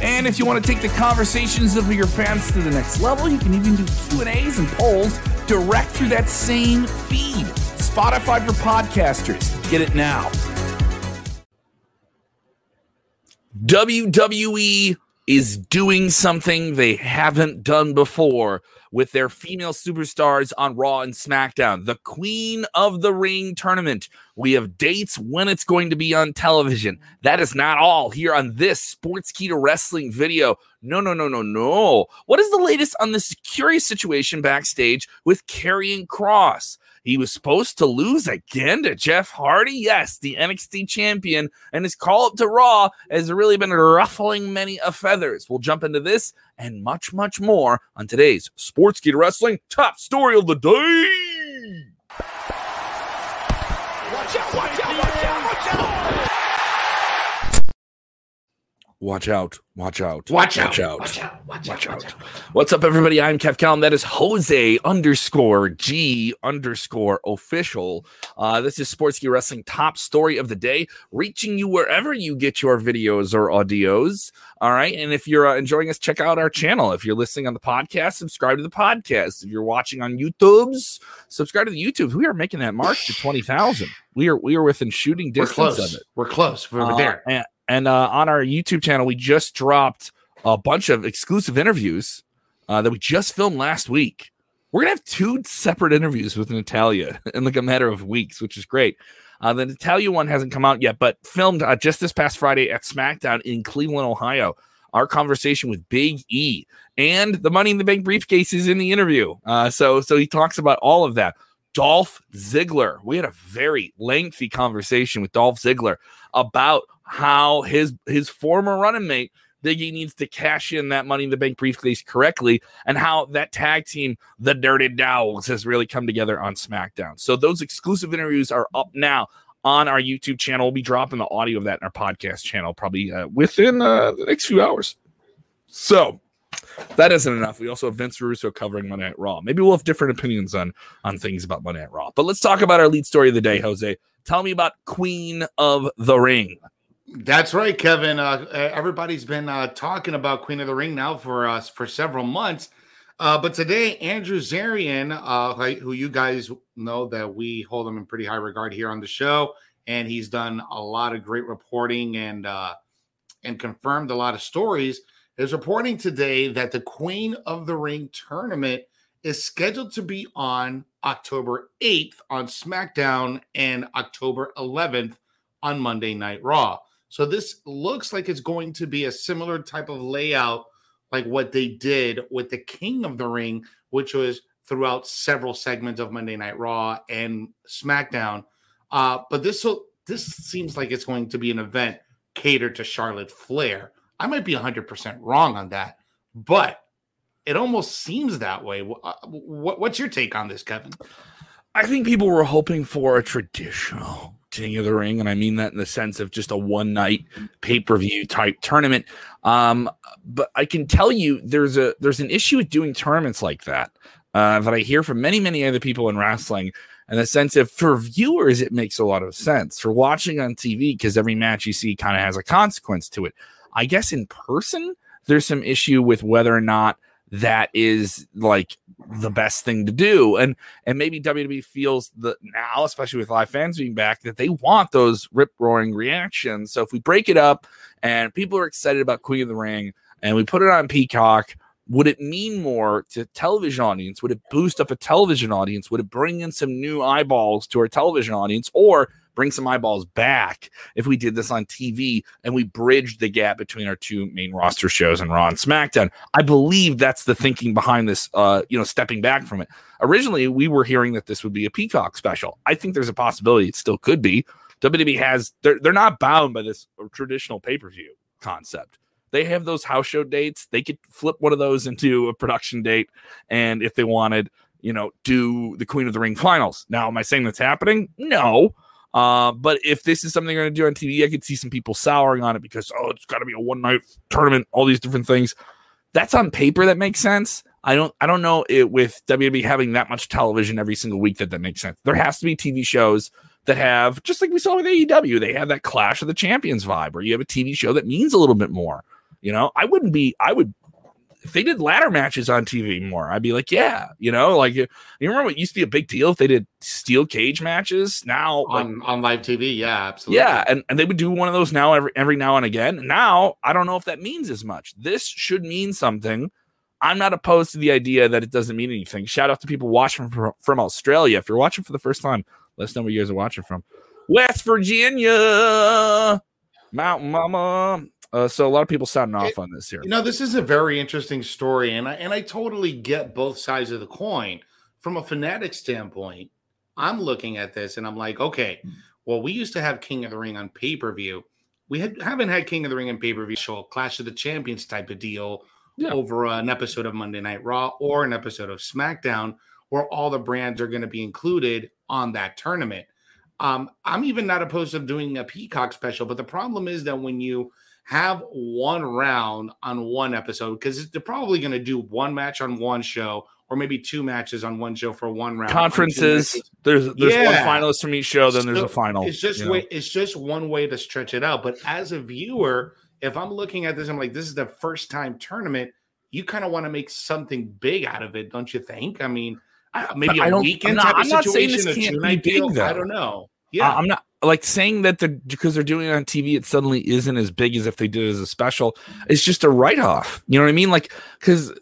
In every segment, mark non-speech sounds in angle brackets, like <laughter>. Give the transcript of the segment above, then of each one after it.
And if you want to take the conversations of your fans to the next level, you can even do Q&As and polls direct through that same feed. Spotify for podcasters. Get it now. WWE is doing something they haven't done before with their female superstars on Raw and SmackDown. The Queen of the Ring tournament. We have dates when it's going to be on television. That is not all here on this Sportskeeda Wrestling video. No, no, no, no, no. What is the latest on this curious situation backstage with Karrion Kross? He was supposed to lose again to Jeff Hardy. Yes, the NXT champion, and his call up to Raw has really been ruffling many of feathers. We'll jump into this and much, much more on today's Sportskeeda Wrestling top story of the day. Watch out, watch out, watch out. Watch out. Watch out. Watch out. Watch out. Watch out. Watch, watch out. out. What's up, everybody? I'm Kev Kellam. That is Jose underscore G underscore official. Uh, this is Sportskeeda Wrestling top story of the day, reaching you wherever you get your videos or audios. All right. And if you're uh, enjoying us, check out our channel. If you're listening on the podcast, subscribe to the podcast. If you're watching on YouTube's, subscribe to the YouTube. We are making that mark to 20,000. We are we are within shooting distance We're close. of it. We're close. We're Uh, there. And, and uh, on our YouTube channel, we just dropped a bunch of exclusive interviews uh, that we just filmed last week. We're gonna have two separate interviews with Natalya <laughs> in like a matter of weeks, which is great. Uh, the Natalya one hasn't come out yet, but filmed uh, just this past Friday at SmackDown in Cleveland, Ohio. Our conversation with Big E and the Money in the Bank briefcase is in the interview. Uh, so, so he talks about all of that. Dolph Ziggler. We had a very lengthy conversation with Dolph Ziggler about how his his former running mate Biggie needs to cash in that money in the bank briefcase correctly, and how that tag team, the Dirty Dogs, has really come together on SmackDown. So those exclusive interviews are up now on our YouTube channel. We'll be dropping the audio of that in our podcast channel probably uh, within uh, the next few hours. So that isn't enough. We also have Vince Russo covering Monday Night Raw. Maybe we'll have different opinions on on things about Monday Night Raw. But let's talk about our lead story of the day, Jose. Tell me about Queen of the Ring. That's right, Kevin. Uh, everybody's been uh, talking about Queen of the Ring now for us for several months. Uh, but today, Andrew Zarian, uh, who you guys know that we hold him in pretty high regard here on the show, and he's done a lot of great reporting and uh, and confirmed a lot of stories, is reporting today that the Queen of the Ring tournament is scheduled to be on October 8th on SmackDown and October 11th on Monday Night Raw. So this looks like it's going to be a similar type of layout like what they did with the King of the Ring, which was throughout several segments of Monday Night Raw and SmackDown. Uh, but this will this seems like it's going to be an event catered to Charlotte Flair. I might be 100% wrong on that, but it almost seems that way. Uh, what, what's your take on this, Kevin? I think people were hoping for a traditional King of the Ring, and I mean that in the sense of just a one night pay per view type tournament. Um, but I can tell you there's a there's an issue with doing tournaments like that uh, that I hear from many many other people in wrestling. In the sense of for viewers, it makes a lot of sense for watching on TV because every match you see kind of has a consequence to it. I guess in person, there's some issue with whether or not that is like the best thing to do. And and maybe WWE feels that now especially with live fans being back that they want those rip roaring reactions. So if we break it up and people are excited about Queen of the Ring and we put it on Peacock would it mean more to television audience? Would it boost up a television audience? Would it bring in some new eyeballs to our television audience? Or bring some eyeballs back if we did this on TV and we bridged the gap between our two main roster shows and Raw and SmackDown. I believe that's the thinking behind this, uh, you know, stepping back from it. Originally, we were hearing that this would be a Peacock special. I think there's a possibility it still could be. WWE has, they're, they're not bound by this traditional pay per view concept. they have those house show dates. They could flip one of those into a production date, and if they wanted, you know, do the Queen of the Ring finals. Now, am I saying that's happening? No. Uh, but if this is something they're going to do on TV, I could see some people souring on it because oh, it's got to be a one night tournament, all these different things. That's on paper that makes sense. I don't I don't know it with WWE having that much television every single week that that makes sense. There has to be TV shows that have just like we saw with AEW, they have that Clash of the Champions vibe where you have a TV show that means a little bit more. You know, I wouldn't be I would if they did ladder matches on TV more, I'd be like, yeah, you know, like you, remember what used to be a big deal if they did steel cage matches now on, like, on live TV, yeah, absolutely, yeah, and, and they would do one of those now every every now and again. Now I don't know if that means as much. This should mean something I'm not opposed to the idea that it doesn't mean anything. Shout out to people watching from, from Australia. If you're watching for the first time, let us know where you guys are watching from. West Virginia, Mountain Mama. Uh, so a lot of people sounding off it, on this here. You know, this is a very interesting story, and I and I totally get both sides of the coin. From a fanatic standpoint, I'm looking at this and I'm like, okay, well, we used to have King of the Ring on pay per view. We had, haven't had King of the Ring on pay per view show, Clash of the Champions type of deal yeah. over an episode of Monday Night Raw or an episode of SmackDown, where all the brands are going to be included on that tournament. Um, I'm even not opposed to doing a Peacock special, but the problem is that when you have one round on one episode, because they're probably going to do one match on one show or maybe two matches on one show for one round. Conferences. There's there's yeah. one finalist from each show, then so there's a final. It's just way, it's just one way to stretch it out. But as a viewer, if I'm looking at this, I'm like, this is the first time tournament. You kind of want to make something big out of it, don't you think? I mean, maybe a weekend type I'm not, of situation, a two night deal. Though. I don't know. Yeah, uh, I'm not like saying that the because they're doing it on TV, it suddenly isn't as big as if they did it as a special. It's just a write off. You know what I mean? Like because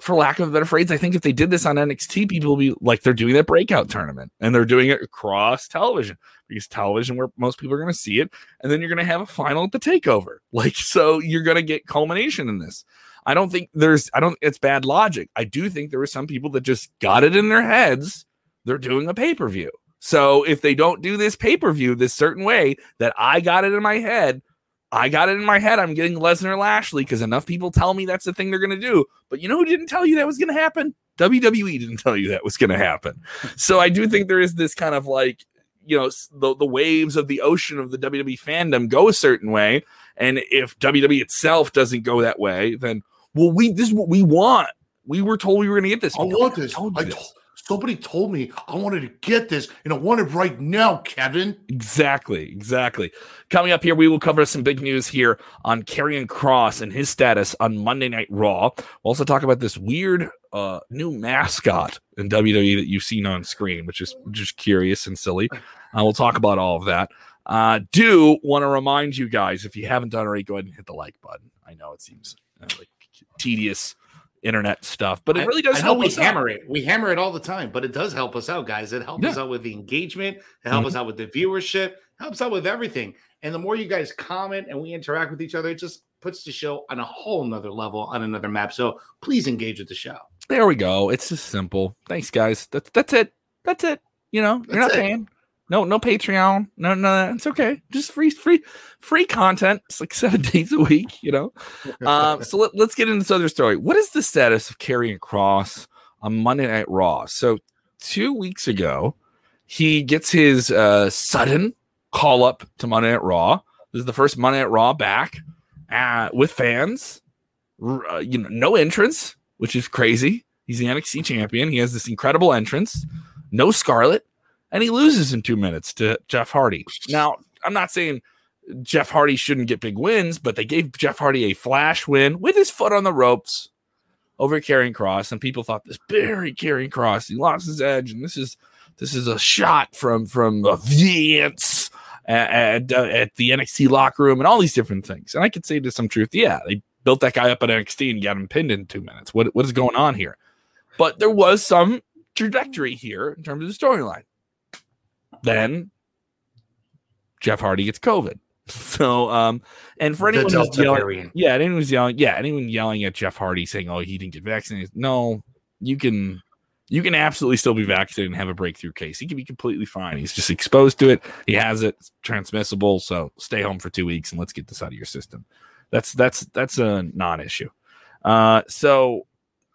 for lack of a better phrase, I think if they did this on NXT, people will be like they're doing that breakout tournament and they're doing it across television because television where most people are going to see it, and then you're going to have a final at the takeover. <laughs> Like so, you're going to get culmination in this. I don't think there's I don't it's bad logic. I do think there are some people that just got it in their heads they're doing a pay-per-view. So if they don't do this pay-per-view this certain way that I got it in my head, I got it in my head. I'm getting Lesnar Lashley because enough people tell me that's the thing they're going to do. But you know who didn't tell you that was going to happen? WWE didn't tell you that was going to happen. <laughs> So I do think there is this kind of like, you know, the, the waves of the ocean of the WWE fandom go a certain way. And if WWE itself doesn't go that way, then, well, we, this is what we want. We were told we were going to get this. I want this. I, this. Somebody told me I wanted to get this and I want it right now, Kevin. Exactly, exactly. Coming up here, we will cover some big news here on Karrion Kross and his status on Monday Night Raw. We'll also talk about this weird uh, new mascot in WWE that you've seen on screen, which is just curious and silly. <laughs> Uh, we'll talk about all of that. Uh, do want to remind you guys, if you haven't done already, go ahead and hit the like button. I know it seems uh, like tedious internet stuff, but it really does I, help. we hammer out. it. We hammer it all the time, but it does help us out, guys. It helps yeah. us out with the engagement. It helps mm-hmm. us out with the viewership. Helps out with everything. And the more you guys comment and we interact with each other, it just puts the show on a whole nother level, on another map. So please engage with the show. There we go. It's just simple. Thanks, guys. That's that's it. That's it. You know, you're not it. paying. No, no Patreon. No, no, it's okay. Just free, free, free content. It's like seven <laughs> days a week, you know. <laughs> Uh, so let, us get into this other story. What is the status of Karrion Kross on Monday Night Raw? So two weeks ago, he gets his uh, sudden call up to Monday Night Raw. This is the first Monday Night Raw back uh, with fans. Uh, you know, no entrance, which is crazy. He's the NXT champion. He has this incredible entrance. No Scarlett and he loses in two minutes to Jeff Hardy. <laughs> Now, I'm not saying Jeff Hardy shouldn't get big wins, but they gave Jeff Hardy a flash win with his foot on the ropes over Karrion Kross, and people thought this very Karrion Kross. He lost his edge, and this is this is a shot from from Vince at, at, uh, at the NXT locker room and all these different things. And I could say to some truth, yeah, they built that guy up at NXT and got him pinned in two minutes. What what is going on here? But there was some trajectory here in terms of the storyline. Then Jeff Hardy gets COVID. <laughs> So, um, and for anyone who's yelling, yeah, anyone who's yelling, yeah, anyone yelling at Jeff Hardy saying, "Oh, he didn't get vaccinated," no, you can, you can absolutely still be vaccinated and have a breakthrough case. He can be completely fine. He's just exposed to it. He has it. It's transmissible. So stay home for two weeks and let's get this out of your system. That's that's that's a non-issue. Uh, so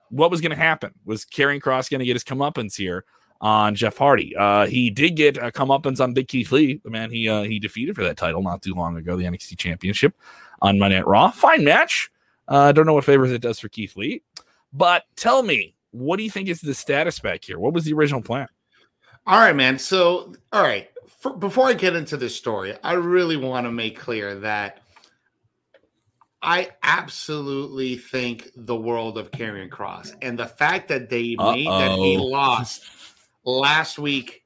what was going to happen? Was Karrion Kross going to get his comeuppance here on Jeff Hardy? Uh, he did get a comeuppance on Big Keith Lee, the man he uh, he defeated for that title not too long ago, the NXT Championship on Monday Night Raw. Fine match. Uh, I uh, don't know what favors it does for Keith Lee, but tell me, what do you think is the status back here? What was the original plan? All right, man. So, all right. For, before I get into this story, I really want to make clear that I absolutely think the world of Karrion Kross and the fact that they Uh-oh. made that he lost last week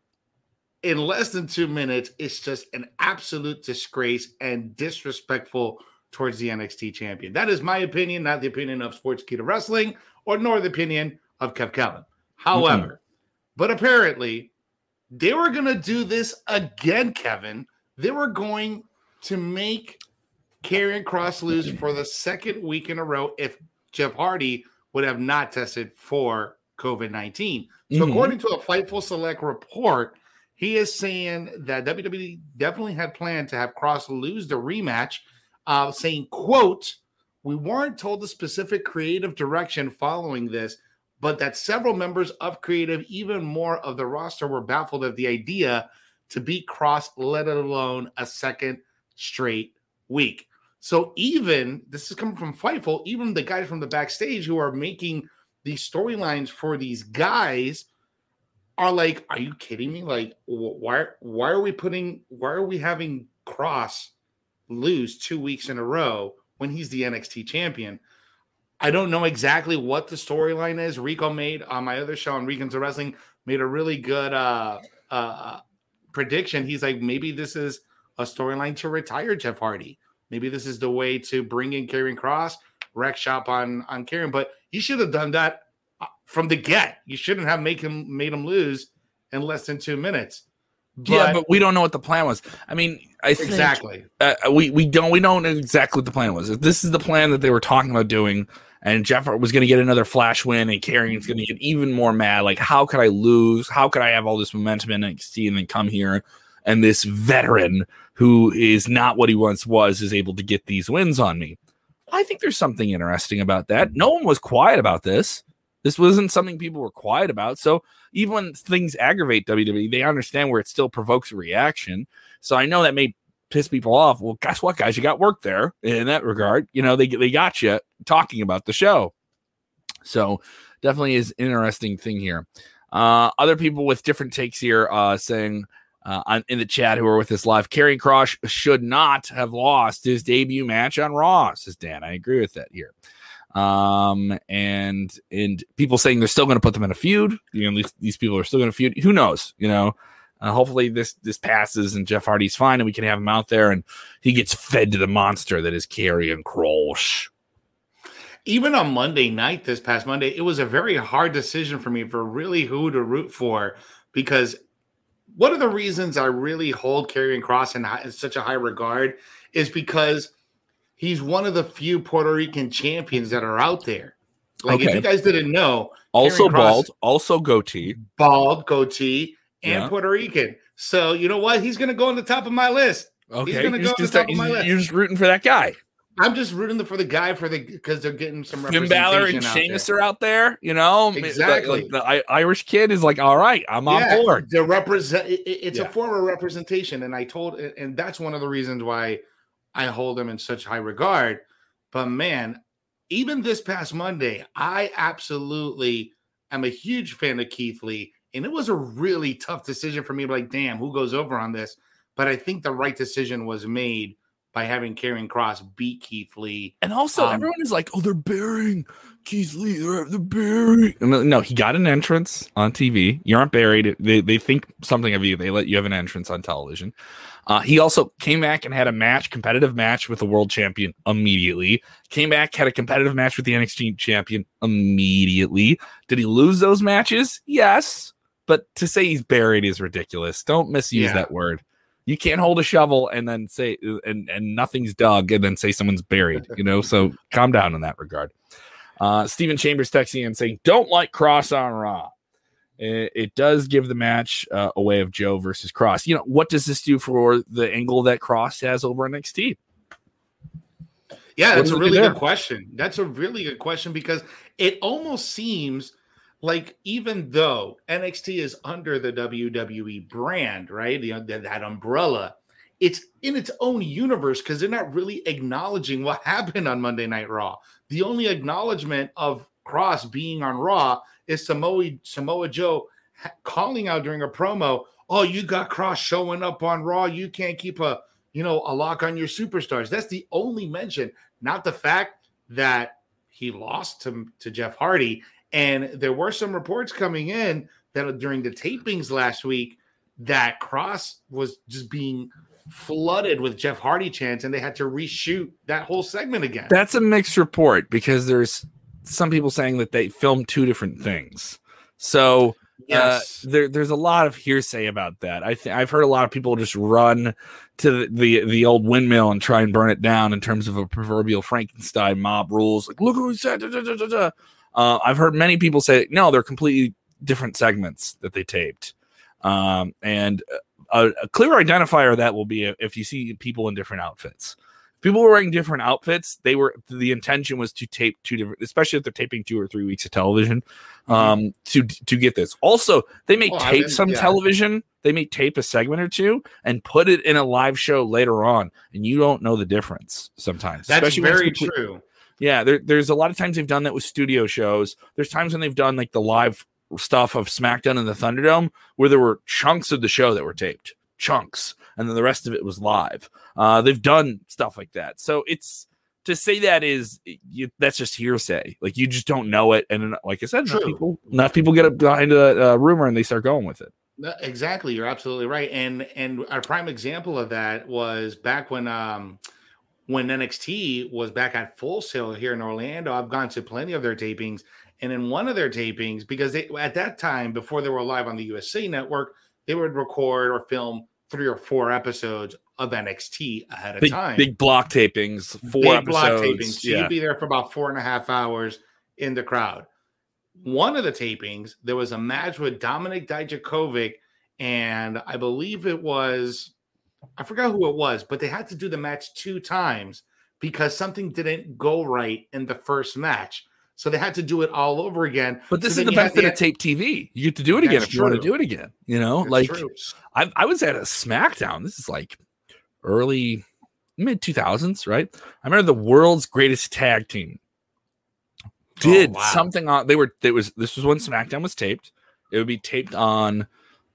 in less than two minutes it's just an absolute disgrace and disrespectful towards the NXT champion. That is my opinion, not the opinion of Sportskeeda Wrestling or nor the opinion of Kev Kevin. However, mm-hmm. but apparently they were going to do this again, Kevin. They were going to make Karrion Kross lose for the second week in a row if Jeff Hardy would have not tested for COVID 19. So, mm-hmm. according to a Fightful Select report, he is saying that WWE definitely had planned to have Kross lose the rematch, uh, saying, quote, we weren't told the specific creative direction following this, but that several members of creative, even more of the roster, were baffled at the idea to beat Kross, let alone a second straight week. So even this is coming from Fightful, even the guys from the backstage who are making these storylines for these guys are like, "Are you kidding me? Like, why? Why are we putting? Why are we having Kross lose two weeks in a row when he's the NXT champion?" I don't know exactly what the storyline is. Rico made on my other show on Rico's Wrestling made a really good uh, uh, prediction. He's like, maybe this is a storyline to retire Jeff Hardy. Maybe this is the way to bring in Karrion Kross, wreck shop on on Karrion. But you should have done that uh, from the get. You shouldn't have make him made him lose in less than two minutes. But, yeah, but we don't know what the plan was. I mean, I think, exactly. Uh, we we don't we don't know exactly what the plan was. If this is the plan that they were talking about doing, and Jeff was going to get another flash win, and Karrion's going to get even more mad. Like, how could I lose? How could I have all this momentum in NXT and then come here and this veteran who is not what he once was is able to get these wins on me? I think there's something interesting about that. No one was quiet about this. This wasn't something people were quiet about. So even when things aggravate WWE, they understand where it still provokes a reaction. So I know that may piss people off. Well, guess what, guys? You got work there in that regard. You know, they they got you talking about the show. So definitely is interesting thing here. Uh, other people with different takes here uh, saying uh, in the chat who are with us live, Karrion Kross should not have lost his debut match on Raw, says Dan. I agree with that here. Um, and and people saying they're still going to put them in a feud. You know, these, people are still going to feud. Who knows? You know, uh, hopefully this this passes and Jeff Hardy's fine and we can have him out there and he gets fed to the monster that is Karrion Kross. Even on Monday night, this past Monday, it was a very hard decision for me for really who to root for because one of the reasons I really hold Karrion Kross in, in such a high regard is because he's one of the few Puerto Rican champions that are out there. Like okay. if you guys didn't know, also Kross, bald, also goatee, bald goatee, and yeah. Puerto Rican. So you know what? He's going to go on the top of my list. Okay, he's going to go on the top of my list. You're just rooting for that guy. I'm just rooting for the guy for the because they're getting some. Finn Balor and Sheamus are out there. You know, exactly. The, the, the, Irish kid is like, all right, I'm yeah, on board. The represent. It, it's yeah. a form of representation, and I told, and that's one of the reasons why I hold him in such high regard. But man, even this past Monday, I absolutely am a huge fan of Keith Lee. And it was a really tough decision for me. Like, damn, who goes over on this? But I think the right decision was made by having Karrion Kross beat Keith Lee. And also, um, everyone is like, oh, they're burying Keith Lee. They're, they're burying. No, he got an entrance on TV. You aren't buried. They, they think something of you. They let you have an entrance on television. Uh, he also came back and had a match, competitive match with the world champion immediately. Came back, had a competitive match with the NXT champion immediately. Did he lose those matches? Yes. But to say he's buried is ridiculous. Don't misuse yeah. that word. You can't hold a shovel and then say and and nothing's dug and then say someone's buried. You know, so <laughs> calm down in that regard. Uh, Stephen Chambers texting and saying, "Don't like Kross on Raw." It, it does give the match uh, a way of Joe versus Kross You know, what does this do for the angle that Kross has over NXT? Yeah, that's a really good question. That's a really good question because it almost seems like even though NXT is under the WWE brand, right? The, that umbrella, it's in its own universe because they're not really acknowledging what <laughs> happened on Monday Night Raw. The only acknowledgement of Kross being on Raw is Samoa Samoa Joe calling out during a promo, "Oh, you got Kross showing up on Raw. You can't keep a you know a lock on your superstars." That's the only mention, not the fact that he lost to to Jeff Hardy. And there were some reports coming in that during the tapings last week that Kross was just being flooded with Jeff Hardy chants and they had to reshoot that whole segment again. That's a mixed report because there's some people saying that they filmed two different things. So uh, yes. Uh, there, there's a lot of hearsay about that. I think I've heard a lot of people just run to the, the, the old windmill and try and burn it down in terms of a proverbial Frankenstein mob rules. Like, look who said. Da, da, da, uh, I've heard many people say no, they're completely different segments that they taped. Um, and a, a, clear identifier that will be if you see people in different outfits people were wearing different outfits. They were the intention was to tape two different, especially if they're taping two or three weeks of television, mm-hmm. um, to to get this. Also, they may oh, tape some yeah. television. They may tape a segment or two and put it in a live show later on, and you don't know the difference sometimes. That's very true. Yeah, there, there's a lot of times they've done that with studio shows. There's times when they've done like the live stuff of SmackDown and the Thunderdome where there were chunks of the show that were taped chunks, and then the rest of it was live. Uh, they've done stuff like that, so it's to say that is you, that's just hearsay. Like you just don't know it, and like I said, enough people, enough people get behind a, a rumor and they start going with it. Exactly, you're absolutely right. And and our prime example of that was back when um when NXT was back at Full Sail here in Orlando. I've gone to plenty of their tapings, and in one of their tapings, because they, at that time before they were live on the USA Network, they would record or film three or four episodes of NXT ahead of big, time. Big block tapings, four big episodes. block tapings. So yeah. you'd be there for about four and a half hours in the crowd. One of the tapings, there was a match with Dominik Dijakovic, and I believe it was, I forgot who it was, but they had to do the match two times because something didn't go right in the first match. So they had to do it all over again. But this so is the benefit of tape TV. You get to do it again if true. you want to do it again. You know, That's like I, I was at a SmackDown. This is like early mid 2000s, right? I remember the world's greatest tag team oh, did oh, wow. something on they were it was this was when SmackDown was taped. It would be taped on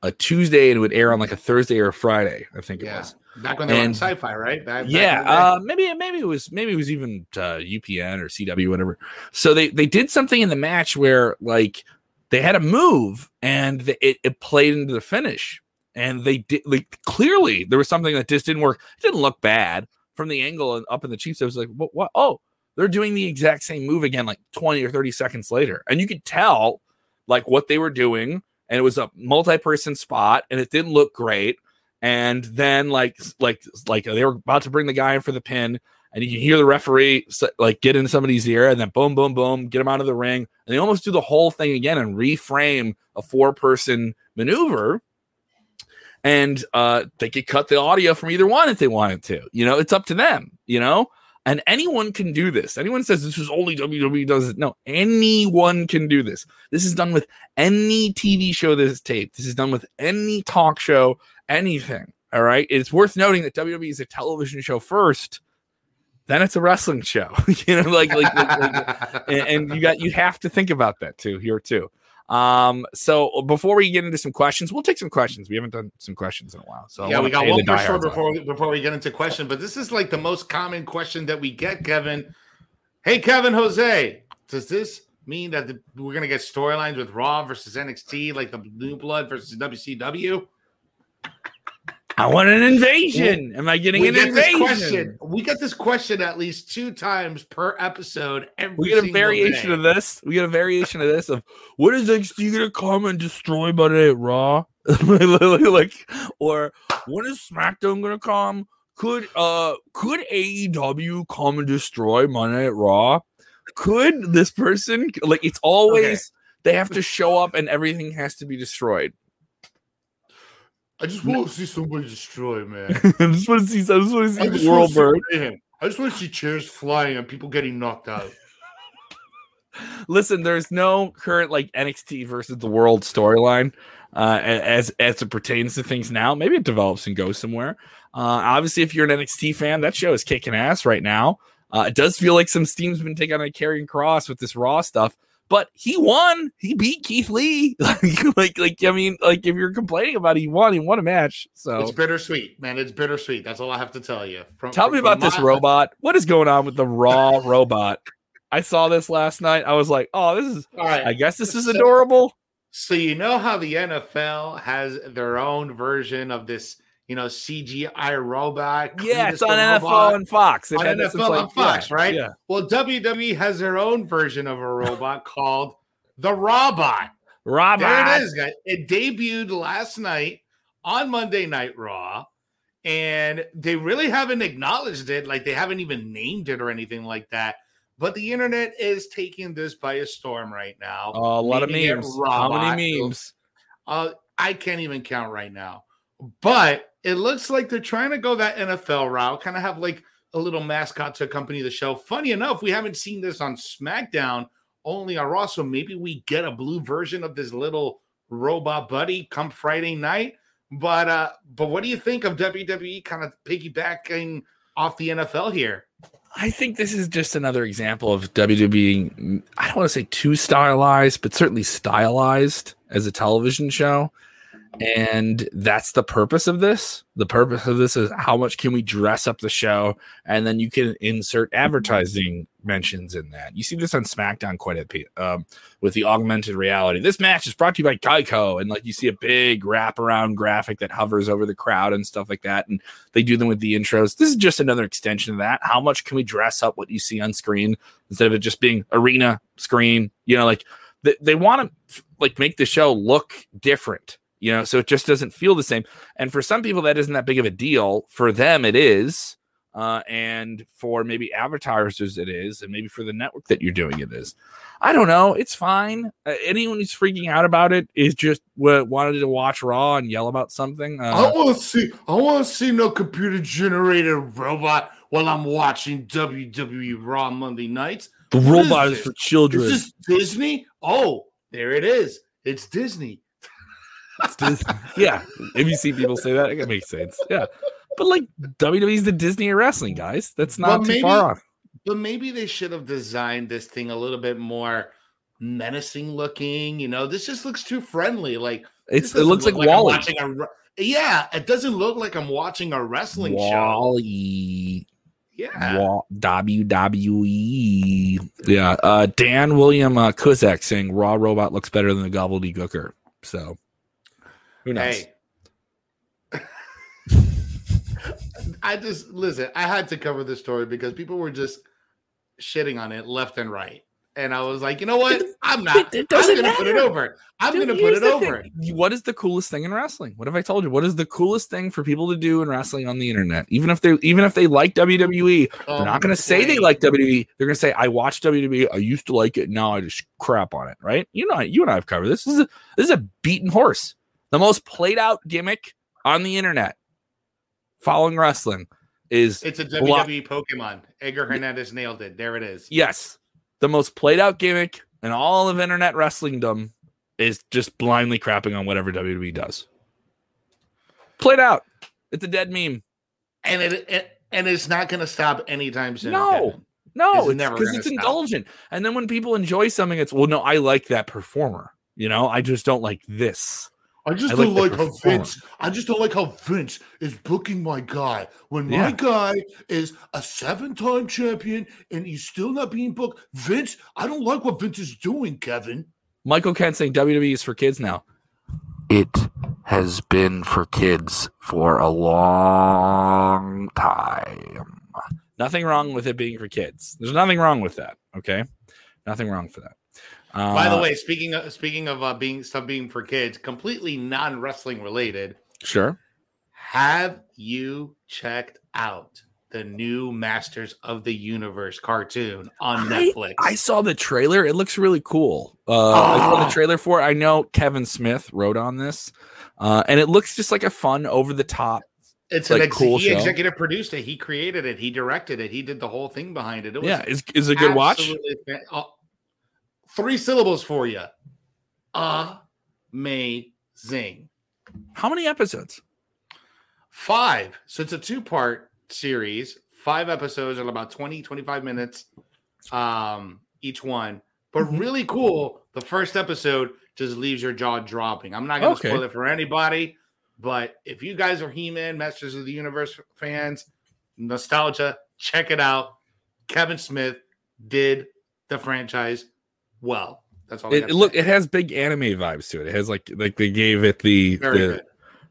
a Tuesday and it would air on like a Thursday or a Friday, I think yeah. it was. Back when they and, were on sci-fi, right? Back, yeah, uh, maybe maybe it was maybe it was even uh, UPN or CW, whatever. So they they did something in the match where like they had a move and the, it, it played into the finish, and they did like clearly there was something that just didn't work. It didn't look bad from the angle and up in the Chiefs. I was like, what? What? Oh, they're doing the exact same move again, like twenty or thirty seconds later, and you could tell like what they were doing, and it was a multi-person spot, and it didn't look great. And then like like like they were about to bring the guy in for the pin and you can hear the referee like get in somebody's ear and then boom boom boom get him out of the ring. And they almost do the whole thing again and reframe a four person maneuver. And uh they could cut the audio from either one if they wanted to you know? It's up to them you know and anyone can do this. Anyone says this is only WWE does it. No, anyone can do this. This is done with any TV show that is taped. This is done with any talk show, anything. All right. It's worth noting that WWE is a television show first, then it's a wrestling show. <laughs> you know, like like, like, like and, and you got you have to think about that too here too. Um, so before we get into some questions, we'll take some questions. We haven't done some questions in a while. So yeah, we got one sure before we, before we get into question. But this is like the most common question that we get, Kevin. Hey, Kevin, Jose, does this mean that the, we're gonna get storylines with Raw versus NXT, like the New Blood versus WCW? I want an invasion. Am I getting we an invasion? question. We get this question at least two times per episode. Every we get a variation day. of this. We get a variation of this of what is NXT gonna come and destroy Monday at Raw? <laughs> like, or when is SmackDown gonna come? Could uh could AEW come and destroy Monday at Raw? Could this person like it's always okay. they have to show up and everything has to be destroyed. I just want to see somebody destroy, man. <laughs> I just want to see. I just want to see the world burn. I just want to see chairs flying and people getting knocked out. <laughs> Listen, there's no current like NXT versus the world storyline uh, as as it pertains to things now. Maybe it develops and goes somewhere. Uh, obviously, if you're an NXT fan, that show is kicking ass right now. Uh, it does feel like some steam's been taken on a Karrion Kross with this Raw stuff, but he won. He beat Keith Lee. <laughs> like, like I mean, like if you're complaining about it, he won. He won a match. So it's bittersweet, man. It's bittersweet. That's all I have to tell you. From, tell from, me about this my- robot. What is going on with the Raw <laughs> robot? I saw this last night. I was like, oh, this is. All right. I guess this is adorable. So you know how the NFL has their own version of this you know, CGI robot. Yeah, it's on NFL and Fox. on NFL like, and Fox, yeah, right? Yeah. Well, WWE has their own version of a robot <laughs> called the Robot. Robot. There it is, guys. It debuted last night on Monday Night Raw, and they really haven't acknowledged it. Like they haven't even named it or anything like that. But the internet is taking this by a storm right now. Oh, a lot of memes. How many memes? Uh, I can't even count right now. But it looks like they're trying to go that NFL route, kind of have like a little mascot to accompany the show. Funny enough, we haven't seen this on SmackDown, only on Raw. So maybe we get a blue version of this little robot buddy come Friday night. But uh, but what do you think of WWE kind of piggybacking off the NFL here? I think this is just another example of WWE. I don't want to say too stylized, but certainly stylized as a television show. And that's the purpose of this. The purpose of this is how much can we dress up the show, and then you can insert advertising mentions in that. You see this on SmackDown quite a bit um, with the augmented reality. This match is brought to you by Geico, and like you see a big wraparound graphic that hovers over the crowd and stuff like that. And they do them with the intros. This is just another extension of that. How much can we dress up what you see on screen instead of it just being arena screen? You know, like they, they want to like make the show look different you know, so it just doesn't feel the same. And for some people, that isn't that big of a deal. For them, it is. Uh, and for maybe advertisers, it is. And maybe for the network that you're doing, it is. I don't know. It's fine. Uh, anyone who's freaking out about it is just w- wanted to watch Raw and yell about something. Uh, I want to see. I want to see no computer generated robot while I'm watching WWE Raw Monday nights. The what robot is, is for children. Is this Disney? Oh, there it is. It's Disney <laughs> yeah, if you see people say that, it makes sense. Yeah, but like WWE's the Disney of wrestling, guys. That's not but too maybe, far off. But maybe they should have designed this thing a little bit more menacing looking. You know, this just looks too friendly. Like it's it looks look like, like WALL-E. A, yeah, it doesn't look like I'm watching a wrestling WALL-E. show. Yeah. WWE. Yeah. Uh, Dan William uh, Kuzak saying Raw Robot looks better than the gobbledygooker. So who knows? Hey. <laughs> I just listen. I had to cover this story because people were just shitting on it left and right, and I was like, you know what? I'm not. I'm going to put it over. I'm going to put it over. Thing. What is the coolest thing in wrestling? What have I told you? What is the coolest thing for people to do in wrestling on the internet? Even if they even if they like WWE, oh, they're not going to say they like WWE. They're going to say I watched WWE. I used to like it. Now I just crap on it. Right? You know, you and I have covered this. This is a, this is a beaten horse. The most played out gimmick on the internet following wrestling is it's a WWE Pokemon. Edgar Hernandez nailed it. There it is. Yes. The most played out gimmick in all of internet wrestlingdom is just blindly crapping on whatever WWE does. Played out. It's a dead meme. And it, it and it's not going to stop anytime soon. No. Kevin. No, it's never because it's, it's indulgent. And then when people enjoy something, it's well, no, I like that performer. You know, I just don't like this. I just I don't like, like how Vince. I just don't like how Vince is booking my guy when my yeah. guy is a seven-time champion and he's still not being booked. Vince, I don't like what Vince is doing, Kevin. Michael Kent saying WWE is for kids now. It has been for kids for a long time. Nothing wrong with it being for kids. There's nothing wrong with that. Okay, nothing wrong for that. Uh, By the way, speaking of speaking of uh, being stuff being for kids, completely non wrestling related. Sure. Have you checked out the new Masters of the Universe cartoon on I, Netflix? I saw the trailer. It looks really cool. Uh, oh. I saw the ah. trailer for it. I know Kevin Smith wrote on this, uh, and it looks just like a fun, over the top It's like, an ex- cool he show. executive produced it. He created it. He directed it. He did the whole thing behind it. It was Yeah, is is it a good watch? fan- uh, three syllables for you. Amazing. How many episodes? Five. So it's a two part series, five episodes in about 20, 25 minutes um, each one. But Mhm. really cool. The first episode just leaves your jaw dropping. I'm not going to Okay. spoil it for anybody, but if you guys are He Man, Masters of the Universe fans, nostalgia, check it out. Kevin Smith did the franchise well. That's all. It, it look, it has big anime vibes to it. It has like like they gave it the the,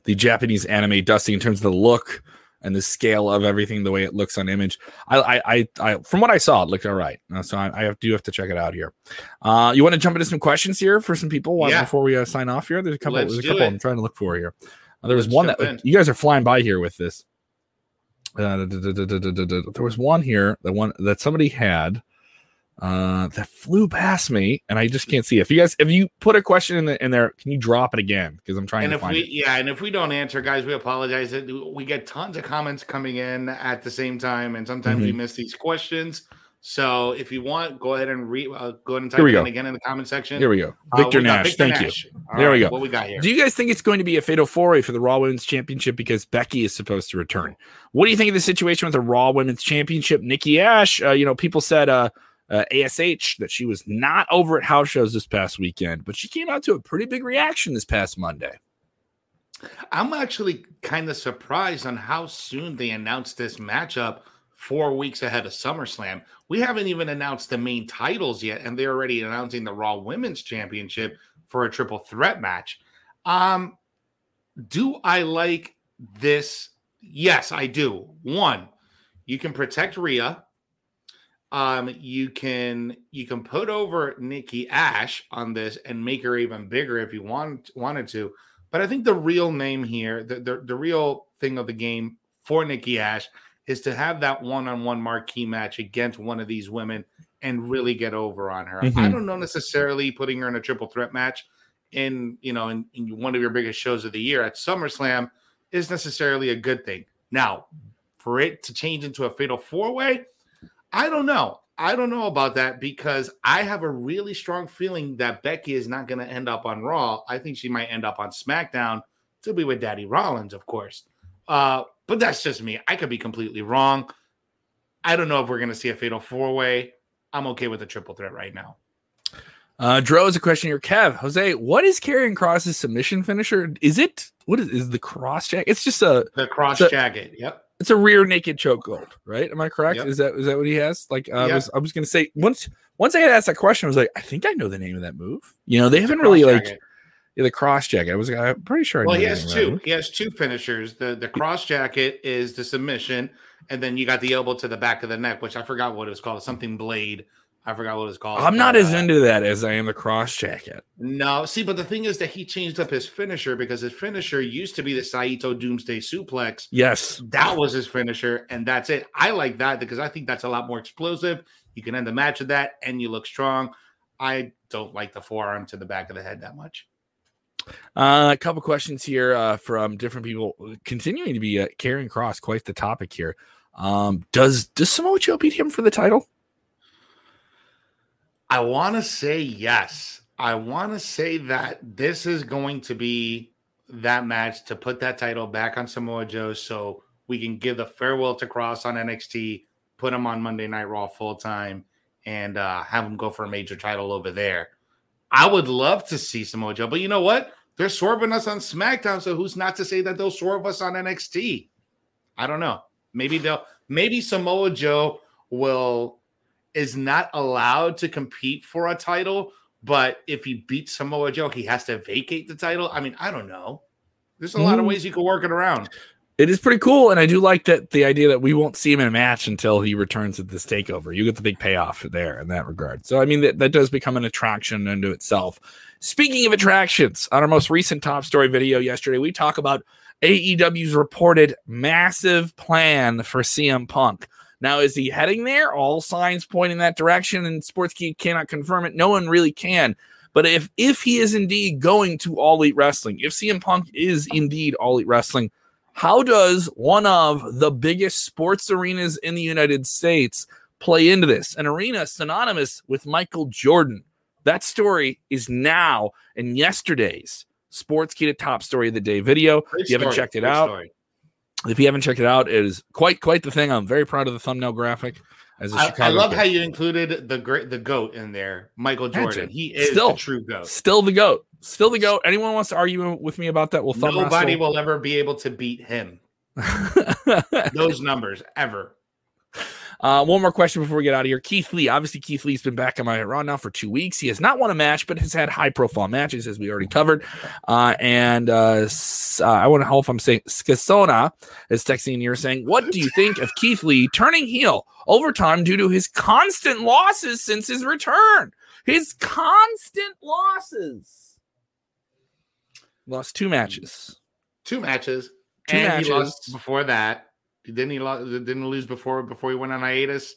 the, Japanese anime dusting in terms of the look and the scale of everything, the way it looks on image. I I I, I from what I saw, it looked all right. so I, I have, do have to check it out here. Uh, you want to jump into some questions here for some people while, yeah. before we uh, sign off here? There's a couple. Let's there's a couple it. I'm trying to look for here. Uh, there was Let's one that in. you guys are flying by here with this. Uh, there was one here, the one that somebody had uh that flew past me and I just can't see it. If you guys if you put a question in the in there, can you drop it again? Because I'm trying and to if find we it. yeah and if we don't answer guys we apologize we get tons of comments coming in at the same time and sometimes Mm-hmm. we miss these questions so if you want go ahead and read uh, go ahead and type Here we it in go. again in the comment section Here we go. Uh, Victor we Nash. Victor Thank Nash. you. All There we go. what we got here Do you guys think it's going to be a fatal four-way for the Raw Women's Championship because Becky is supposed to return? What do you think of the situation with the Raw Women's Championship? Nikki Ash, uh, you know, people said uh, ASH that she was not over at house shows this past weekend, but she came out to a pretty big reaction this past Monday. i'm actually kind of surprised on how soon they announced this matchup four weeks ahead of SummerSlam. We haven't even announced the main titles yet, and they're already announcing the Raw Women's Championship for a triple threat match. Um, do I like this? Yes, I do. One, you can protect Rhea. Um, you can you can put over Nikki Ash on this and make her even bigger if you want wanted to. But I think the real name here, the, the, the real thing of the game for Nikki Ash is to have that one-on-one marquee match against one of these women and really get over on her. I Mhm. don't know necessarily putting her in a triple threat match in you know in, in one of your biggest shows of the year at SummerSlam is necessarily a good thing. Now, for it to change into a fatal four-way, I don't know. I don't know about that because I have a really strong feeling that Becky is not going to end up on Raw. I think she might end up on SmackDown to be with Daddy Rollins, of course. Uh, but that's just me. I could be completely wrong. I don't know if we're going to see a fatal four way. I'm okay with a triple threat right now. Uh, Dro is a question here. Kev, Jose, what is Karrion Kross's submission finisher? Is it what is, is the cross check? It's just a The cross So- jacket. Yep. It's a rear naked chokehold, right? Am I correct? Yep. Is that is that what he has? Like uh, I was I was gonna say once once I had asked that question, I was like, I think I know the name of that move. You know, they The haven't really like yeah, the Kross jacket. I was I'm pretty sure. I Well, he has name of that two. He has two finishers. The the Kross jacket is the submission, and then you got the elbow to the back of the neck, which I forgot what it was called. Something blade. I forgot what it's called. I'm not as uh, into that as I am the Kross jacket. No, see, but the thing is that he changed up his finisher because his finisher used to be the Saito Doomsday Suplex. Yes. That was his finisher, and that's it. I like that because I think that's a lot more explosive. You can end the match with that, and you look strong. I don't like the forearm to the back of the head that much. Uh, a couple questions here uh, from different people. Continuing to be uh, Karrion Kross, quite the topic here. Um, does does Samoa Joe beat him for the title? I want to say yes. I want to say that this is going to be that match to put that title back on Samoa Joe so we can give the farewell to Kross on NXT, put him on Monday Night Raw full time, and uh, have him go for a major title over there. I would love to see Samoa Joe, but you know what? They're swerving us on SmackDown, so who's not to say that they'll swerve us on NXT? I don't know. Maybe they'll maybe Samoa Joe will is not allowed to compete for a title, but if he beats Samoa Joe, he has to vacate the title. I mean, I don't know. There's a lot of Mm. ways you could work it around. It is pretty cool, and I do like that the idea that we won't see him in a match until he returns at this takeover. You get the big payoff there in that regard. So I mean that, that does become an attraction unto itself. Speaking of attractions, on our most recent top story video yesterday, we talk about AEW's reported massive plan for CM Punk. Now, is he heading there? All signs point in that direction, and Sportskeeda cannot confirm it. No one really can. But if if he is indeed going to All Elite Wrestling, if CM Punk is indeed All Elite Wrestling, How does one of the biggest sports arenas in the United States play into this? An arena synonymous with Michael Jordan. That story is now in yesterday's Sportskeeda top story of the day video. Great if you haven't story, checked it out, story. If you haven't checked it out, it is quite quite the thing. I'm very proud of the thumbnail graphic. As a I, Chicago I love kid. how you included the great the goat in there, Michael Jordan. He is Still. the true goat. still the goat, still the goat. Anyone wants to argue with me about that? Will thumb Nobody will ever be able to beat him. <laughs> Those numbers ever. Uh, one more question before we get out of here. Keith Lee. Obviously, Keith Lee's been back in my Raw now for two weeks. He has not won a match, but has had high profile matches, as we already covered. Uh, and uh, uh, I want to know if I'm saying Skasona is texting in here saying, What do you think of Keith Lee turning heel over time due to his constant losses since his return? His constant losses. Lost two matches. Two matches. Two and matches. he lost before that. Didn't he lo- didn't he lose before before he went on hiatus?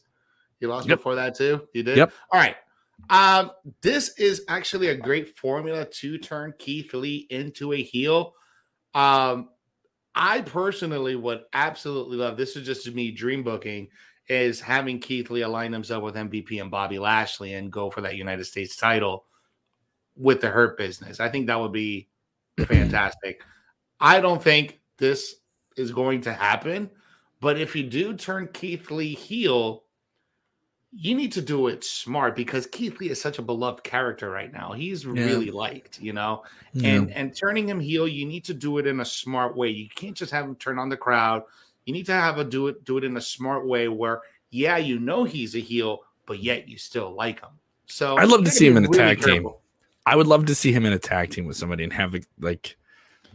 He lost Yep. before that too. He did? Yep. All right. Um, this is actually a great formula to turn Keith Lee into a heel. Um, I personally would absolutely love this is just me dream booking is having Keith Lee align himself with MVP and Bobby Lashley and go for that United States title with the Hurt Business. I think that would be <clears throat> fantastic. I don't think this is going to happen, but if you do turn Keith Lee heel, you need to do it smart because Keith Lee is such a beloved character right now. He's really liked, you know? And and turning him heel you need to do it in a smart way. You can't just have him turn on the crowd. You need to have a do it do it in a smart way where yeah you know he's a heel but yet you still like him. So I'd love to see him in a really tag team. I would love to see him in a tag team with somebody and have like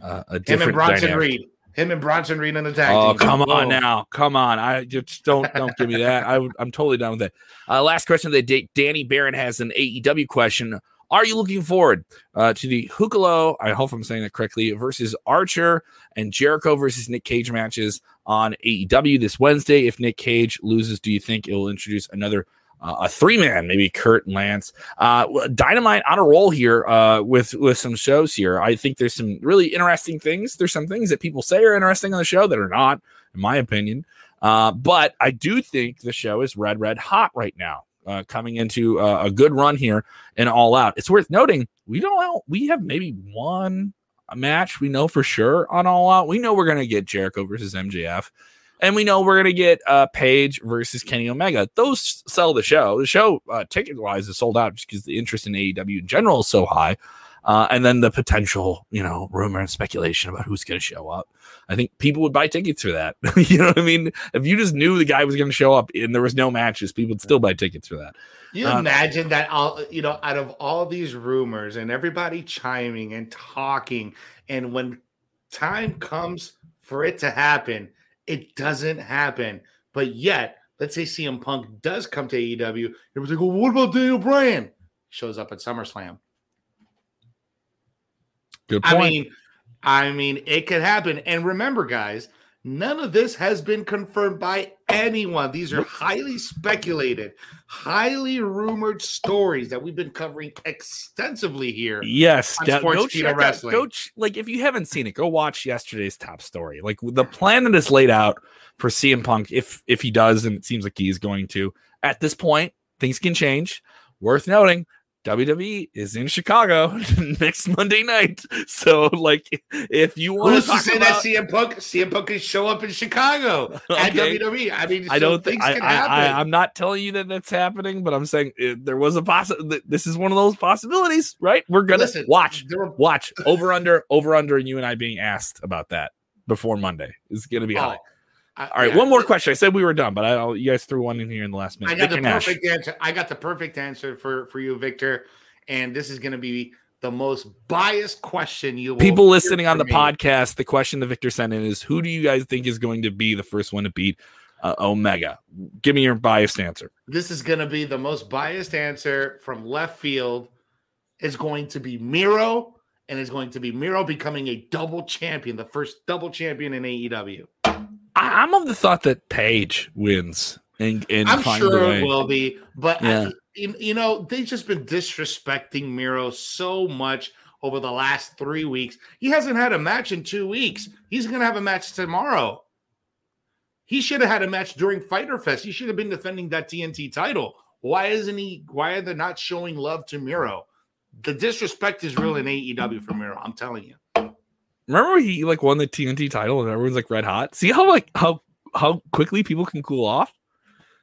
uh, a him different and bronson dynamic. reed him and Bronson Reed in the tag Oh team come Whoa. on now, come on! I just don't don't give me that. I, I'm totally done with that. Uh, last question of the day. Danny Barron has an AEW question. Are you looking forward uh, to the Hikuleo? I hope I'm saying that correctly. Versus Archer and Jericho versus Nick Gage matches on AEW this Wednesday. If Nick Gage loses, do you think it will introduce another uh, a three man, maybe Kurt and Lance? Uh, Dynamite on a roll here uh, with with some shows here. I think there's some really interesting things. There's some things that people say are interesting on the show that are not, in my opinion. Uh, but I do think the show is red, red hot right now. Uh, coming into uh, a good run here and all out. It's worth noting we don't we have maybe one match we know for sure on all out. We know we're gonna get Jericho versus MJF, and we know we're gonna get uh, Page versus Kenny Omega. Those sell the show. The show uh, ticket wise is sold out just because the interest in AEW in general is so high. Uh, and then the potential, you know, rumor and speculation about who's going to show up. I think people would buy tickets for that. <laughs> you know what I mean? If you just knew the guy was going to show up and there was no matches, people would still buy tickets for that. you Uh, imagine that all you know out of all these rumors and everybody chiming and talking and when time comes for it to happen it doesn't happen. But yet let's say CM Punk does come to AEW everyone's like well, what about Daniel Bryan? Shows up at SummerSlam. Good point. I mean I mean it could happen. And remember guys none of this has been confirmed by anyone these are highly speculated highly rumored stories that we've been covering extensively here yes, on go, check out, go ch- like if you haven't seen it, go watch yesterday's top story. Like the plan that is laid out for CM Punk, if if he does, and it seems like he is going to. At this point, things can change. Worth noting, WWE is in Chicago <laughs> next Monday night. So, like, if you want Who's to talk say about, that CM Punk CM Punk could show up in Chicago <laughs> at Okay. WWE? I mean, I don't think I, can I, I'm not telling you that that's happening, but I'm saying it, there was a possibility. This is one of those possibilities, right? We're gonna Listen, watch, were- watch over under, over under, and you and I being asked about that before Monday is gonna be oh, high. I- All right, yeah. one more question. I said we were done, but I you guys threw one in here in the last minute. I got the Nash. perfect answer. I got the perfect answer for for you, Victor. And this is going to be the most biased question you will People listening on the me. podcast, the question that Victor sent in is: Who do you guys think is going to be the first one to beat uh, Omega? Give me your biased answer. This is going to be the most biased answer from left field. Is going to be Miro, and it's going to be Miro becoming a double champion, the first double champion in AEW. I, I'm of the thought that Page wins and and I'm sure it will be, but Yeah. I, you, you know they've just been disrespecting Miro so much over the last three weeks. He hasn't had a match in two weeks. He's going to have a match tomorrow. He should have had a match during Fighter Fest. He should have been defending that TNT title. Why isn't he? Why are they not showing love to Miro? The disrespect is real in AEW for Miro. I'm telling you. Remember when he like won the TNT title and everyone's like red hot? See how like how how quickly people can cool off?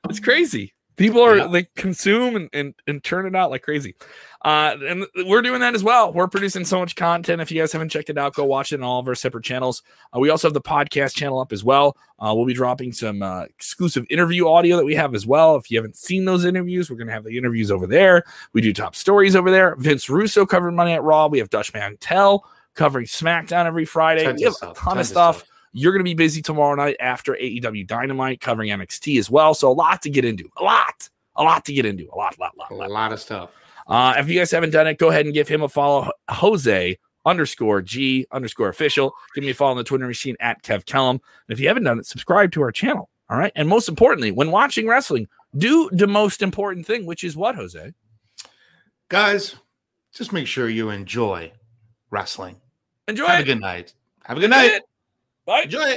It's crazy. People are Yeah. like consume and, and and turn it out like crazy. Uh and we're doing that as well. We're producing so much content. If you guys haven't checked it out, go watch it on all of our separate channels. Uh, we also have the podcast channel up as well. Uh, we'll be dropping some uh, exclusive interview audio that we have as well. If you haven't seen those interviews, we're going to have the interviews over there. We do top stories over there. Vince Russo covered Money at Raw. We have Dutch Mantell covering SmackDown every Friday. Tons we have a ton of stuff. stuff. You're going to be busy tomorrow night after AEW Dynamite covering NXT as well. So a lot to get into. A lot. A lot to get into. A lot, lot, lot, A lot. lot of stuff. Uh, if you guys haven't done it, go ahead and give him a follow. Jose underscore G underscore official. Give me a follow on the Twitter machine at Kev Kellam. And if you haven't done it, subscribe to our channel. All right. And most importantly, when watching wrestling, do the most important thing, which is what, Jose? Guys, just make sure you enjoy wrestling. Enjoy Have a good night. Have a good night. Bye. Enjoy it.